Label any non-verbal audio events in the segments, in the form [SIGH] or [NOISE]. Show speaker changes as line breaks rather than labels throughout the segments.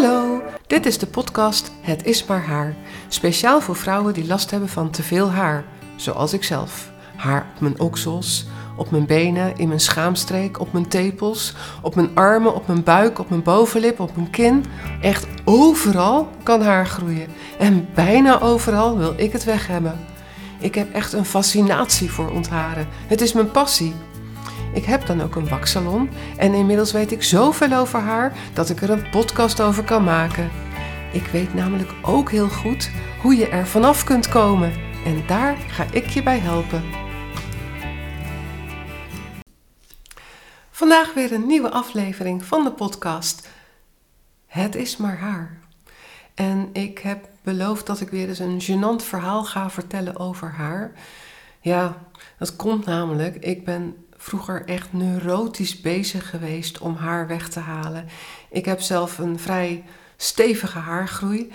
Hallo, dit is de podcast Het is maar haar. Speciaal voor vrouwen die last hebben van te veel haar, zoals ik zelf. Haar op mijn oksels, op mijn benen, in mijn schaamstreek, op mijn tepels, op mijn armen, op mijn buik, op mijn bovenlip, op mijn kin. Echt overal kan haar groeien. En bijna overal wil ik het weg hebben. Ik heb echt een fascinatie voor ontharen. Het is mijn passie. Ik heb dan ook een waksalon en inmiddels weet ik zoveel over haar dat ik er een podcast over kan maken. Ik weet namelijk ook heel goed hoe je er vanaf kunt komen en daar ga ik je bij helpen. Vandaag weer een nieuwe aflevering van de podcast. Het is maar haar. En ik heb beloofd dat ik weer eens een gênant verhaal ga vertellen over haar. Ja, dat komt namelijk. Ik ben vroeger echt neurotisch bezig geweest om haar weg te halen. Ik heb zelf een vrij stevige haargroei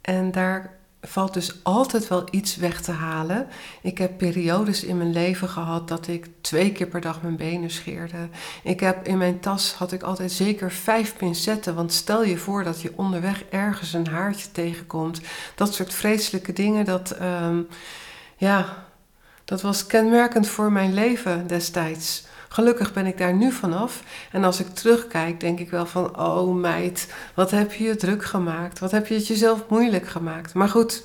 en daar valt dus altijd wel iets weg te halen. Ik heb periodes in mijn leven gehad dat ik twee keer per dag mijn benen scheerde. Ik heb in mijn tas had ik altijd zeker vijf pincetten, want stel je voor dat je onderweg ergens een haartje tegenkomt. Dat soort vreselijke dingen, dat um, ja, dat was kenmerkend voor mijn leven destijds. Gelukkig ben ik daar nu vanaf. En als ik terugkijk, denk ik wel van: oh meid, wat heb je druk gemaakt? Wat heb je het jezelf moeilijk gemaakt? Maar goed,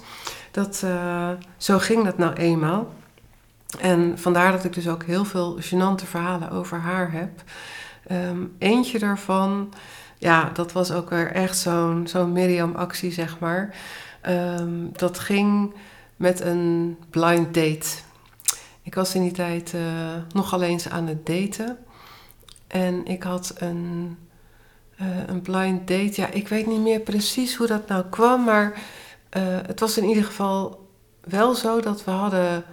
dat, uh, zo ging dat nou eenmaal. En vandaar dat ik dus ook heel veel gênante verhalen over haar heb. Um, eentje daarvan, ja, dat was ook weer echt zo'n zo'n Miriam-actie, zeg maar. Um, dat ging met een blind date. Ik was in die tijd uh, nogal eens aan het daten. En ik had een, uh, een blind date. Ja, ik weet niet meer precies hoe dat nou kwam. Maar uh, het was in ieder geval wel zo dat we hadden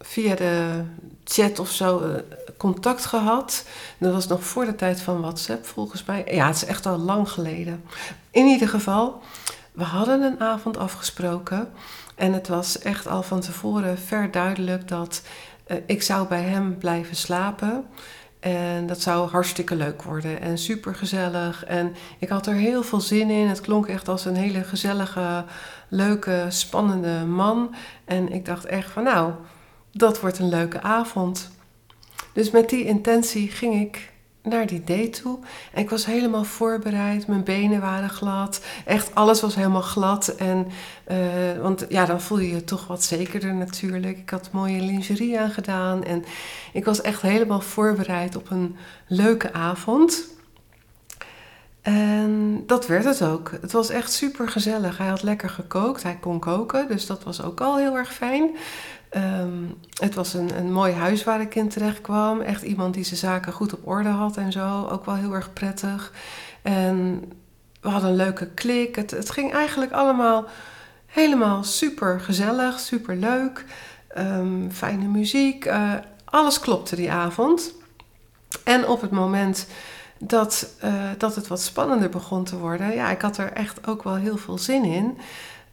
via de chat of zo contact gehad. Dat was nog voor de tijd van WhatsApp volgens mij. Ja, het is echt al lang geleden. In ieder geval, we hadden een avond afgesproken. En het was echt al van tevoren ver duidelijk dat uh, ik zou bij hem blijven slapen. En dat zou hartstikke leuk worden en super gezellig. En ik had er heel veel zin in. Het klonk echt als een hele gezellige, leuke, spannende man. En ik dacht echt van nou, dat wordt een leuke avond. Dus met die intentie ging ik naar die date toe. En ik was helemaal voorbereid. Mijn benen waren glad. Echt alles was helemaal glad. En, uh, want ja, dan voel je je toch wat zekerder natuurlijk. Ik had mooie lingerie aangedaan. En ik was echt helemaal voorbereid op een leuke avond. En dat werd het ook. Het was echt super gezellig. Hij had lekker gekookt. Hij kon koken. Dus dat was ook al heel erg fijn. Um, het was een, een mooi huis waar ik in terecht kwam. Echt iemand die zijn zaken goed op orde had en zo. Ook wel heel erg prettig. En we hadden een leuke klik. Het, het ging eigenlijk allemaal helemaal super gezellig, super leuk. Um, fijne muziek. Uh, alles klopte die avond. En op het moment dat, uh, dat het wat spannender begon te worden, ja, ik had er echt ook wel heel veel zin in,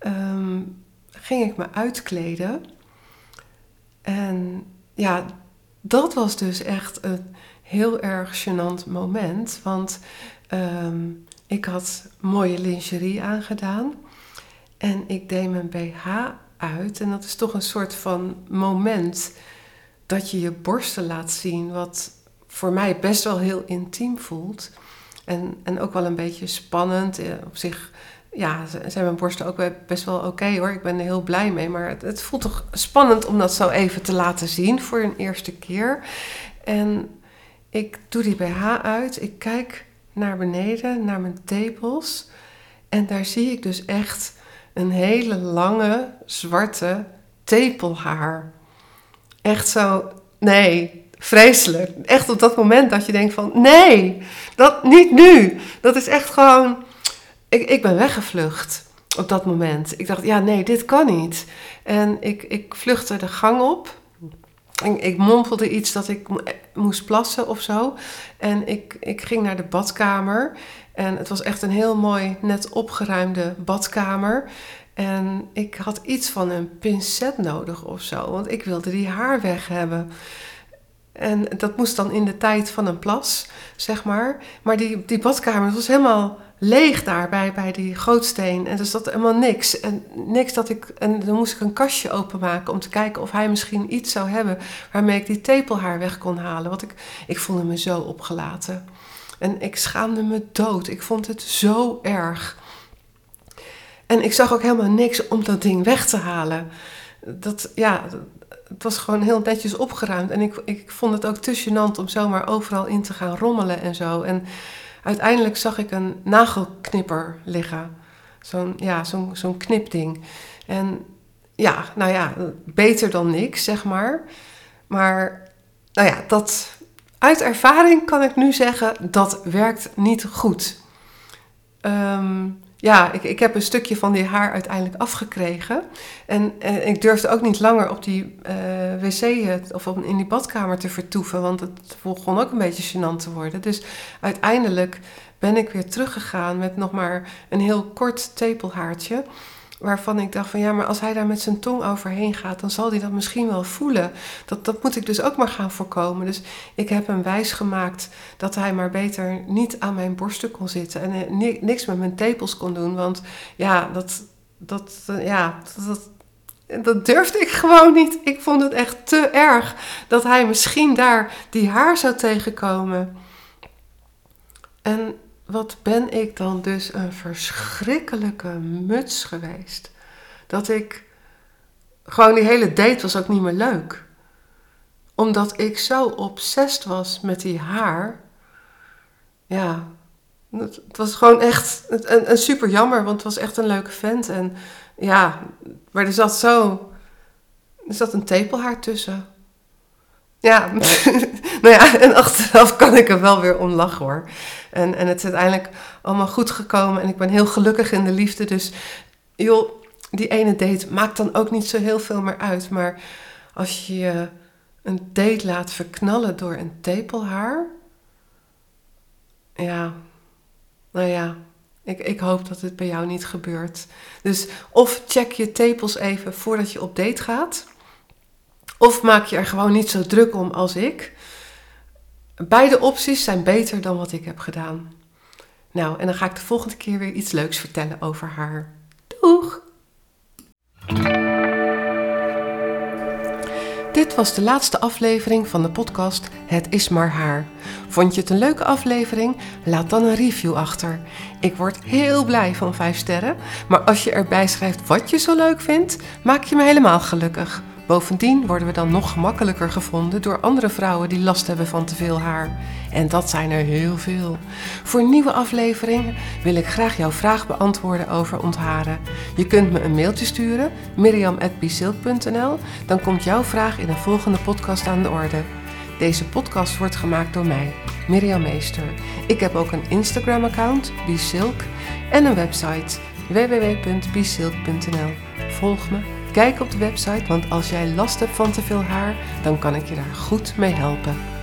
um, ging ik me uitkleden. En ja, dat was dus echt een heel erg gênant moment. Want um, ik had mooie lingerie aangedaan. En ik deed mijn BH uit. En dat is toch een soort van moment dat je je borsten laat zien. Wat voor mij best wel heel intiem voelt. En, en ook wel een beetje spannend. Eh, op zich ja, zijn mijn borsten ook best wel oké hoor. Ik ben er heel blij mee. Maar het, het, voelt toch spannend om dat zo even te laten zien voor een eerste keer. En ik doe die BH uit. Ik kijk naar beneden, naar mijn tepels. En daar zie ik dus echt een hele lange zwarte tepelhaar. Echt zo, nee, vreselijk. Echt op dat moment dat je denkt van, nee, dat niet nu. Dat is echt gewoon ik, ik ben weggevlucht op dat moment. Ik dacht, ja, nee, dit kan niet. En ik, ik vluchtte de gang op. En ik mompelde iets dat ik moest plassen of zo. En ik, ik ging naar de badkamer. En het was echt een heel mooi, net opgeruimde badkamer. En ik had iets van een pincet nodig of zo, want ik wilde die haar weg hebben. En dat moest dan in de tijd van een plas, zeg maar. Maar die, die badkamer was helemaal leeg daar bij, die gootsteen. En er zat helemaal niks. En niks dat ik. En dan moest ik een kastje openmaken om te kijken of hij misschien iets zou hebben waarmee ik die tepelhaar weg kon halen. Want ik, ik voelde me zo opgelaten. En ik schaamde me dood. Ik vond het zo erg. En ik zag ook helemaal niks om dat ding weg te halen. Dat, ja, het was gewoon heel netjes opgeruimd. En ik, ik vond het ook te om zomaar overal in te gaan rommelen en zo. En uiteindelijk zag ik een nagelknipper liggen. Zo'n ja, zo'n zo'n knipding. En ja, nou ja, beter dan niks, zeg maar. Maar nou ja, dat, uit ervaring kan ik nu zeggen, dat werkt niet goed. Um, ja, ik, ik heb een stukje van die haar uiteindelijk afgekregen. En, en ik durfde ook niet langer op die uh, wc of op, in die badkamer te vertoeven, want het begon ook een beetje gênant te worden. Dus uiteindelijk ben ik weer teruggegaan met nog maar een heel kort tepelhaartje waarvan ik dacht van ja, maar als hij daar met zijn tong overheen gaat, dan zal hij dat misschien wel voelen. Dat, dat moet ik dus ook maar gaan voorkomen. Dus ik heb hem wijs gemaakt dat hij maar beter niet aan mijn borsten kon zitten en niks met mijn tepels kon doen. Want ja, dat, dat, ja, dat, dat durfde ik gewoon niet. Ik vond het echt te erg dat hij misschien daar die haar zou tegenkomen. En wat ben ik dan dus een verschrikkelijke muts geweest. Dat ik gewoon die hele date was ook niet meer leuk. Omdat ik zo obsessief was met die haar. Ja, het, was gewoon echt een, een super jammer, want het was echt een leuke vent. En ja, maar er zat zo. Er zat een tepelhaar tussen. Ja, [LAUGHS] nou ja, en achteraf kan ik er wel weer om lachen hoor. En, en het is uiteindelijk allemaal goed gekomen en ik ben heel gelukkig in de liefde. Dus joh, die ene date maakt dan ook niet zo heel veel meer uit. Maar als je je een date laat verknallen door een tepelhaar. Ja, nou ja, ik, ik hoop dat het bij jou niet gebeurt. Dus of check je tepels even voordat je op date gaat. Of maak je er gewoon niet zo druk om als ik. Beide opties zijn beter dan wat ik heb gedaan. Nou, en dan ga ik de volgende keer weer iets leuks vertellen over haar. Doeg! Dit was de laatste aflevering van de podcast Het is maar haar. Vond je het een leuke aflevering? Laat dan een review achter. Ik word heel blij van 5 sterren, maar als je erbij schrijft wat je zo leuk vindt, maak je me helemaal gelukkig. Bovendien worden we dan nog gemakkelijker gevonden door andere vrouwen die last hebben van te veel haar. En dat zijn er heel veel. Voor nieuwe afleveringen wil ik graag jouw vraag beantwoorden over ontharen. Je kunt me een mailtje sturen, miriam.bisilk.nl. Dan komt jouw vraag in een volgende podcast aan de orde. Deze podcast wordt gemaakt door mij, Miriam Meester. Ik heb ook een Instagram-account, Bisilk, en een website, www.bisilk.nl. Volg me Kijk op de website, want als jij last hebt van te veel haar, dan kan ik je daar goed mee helpen.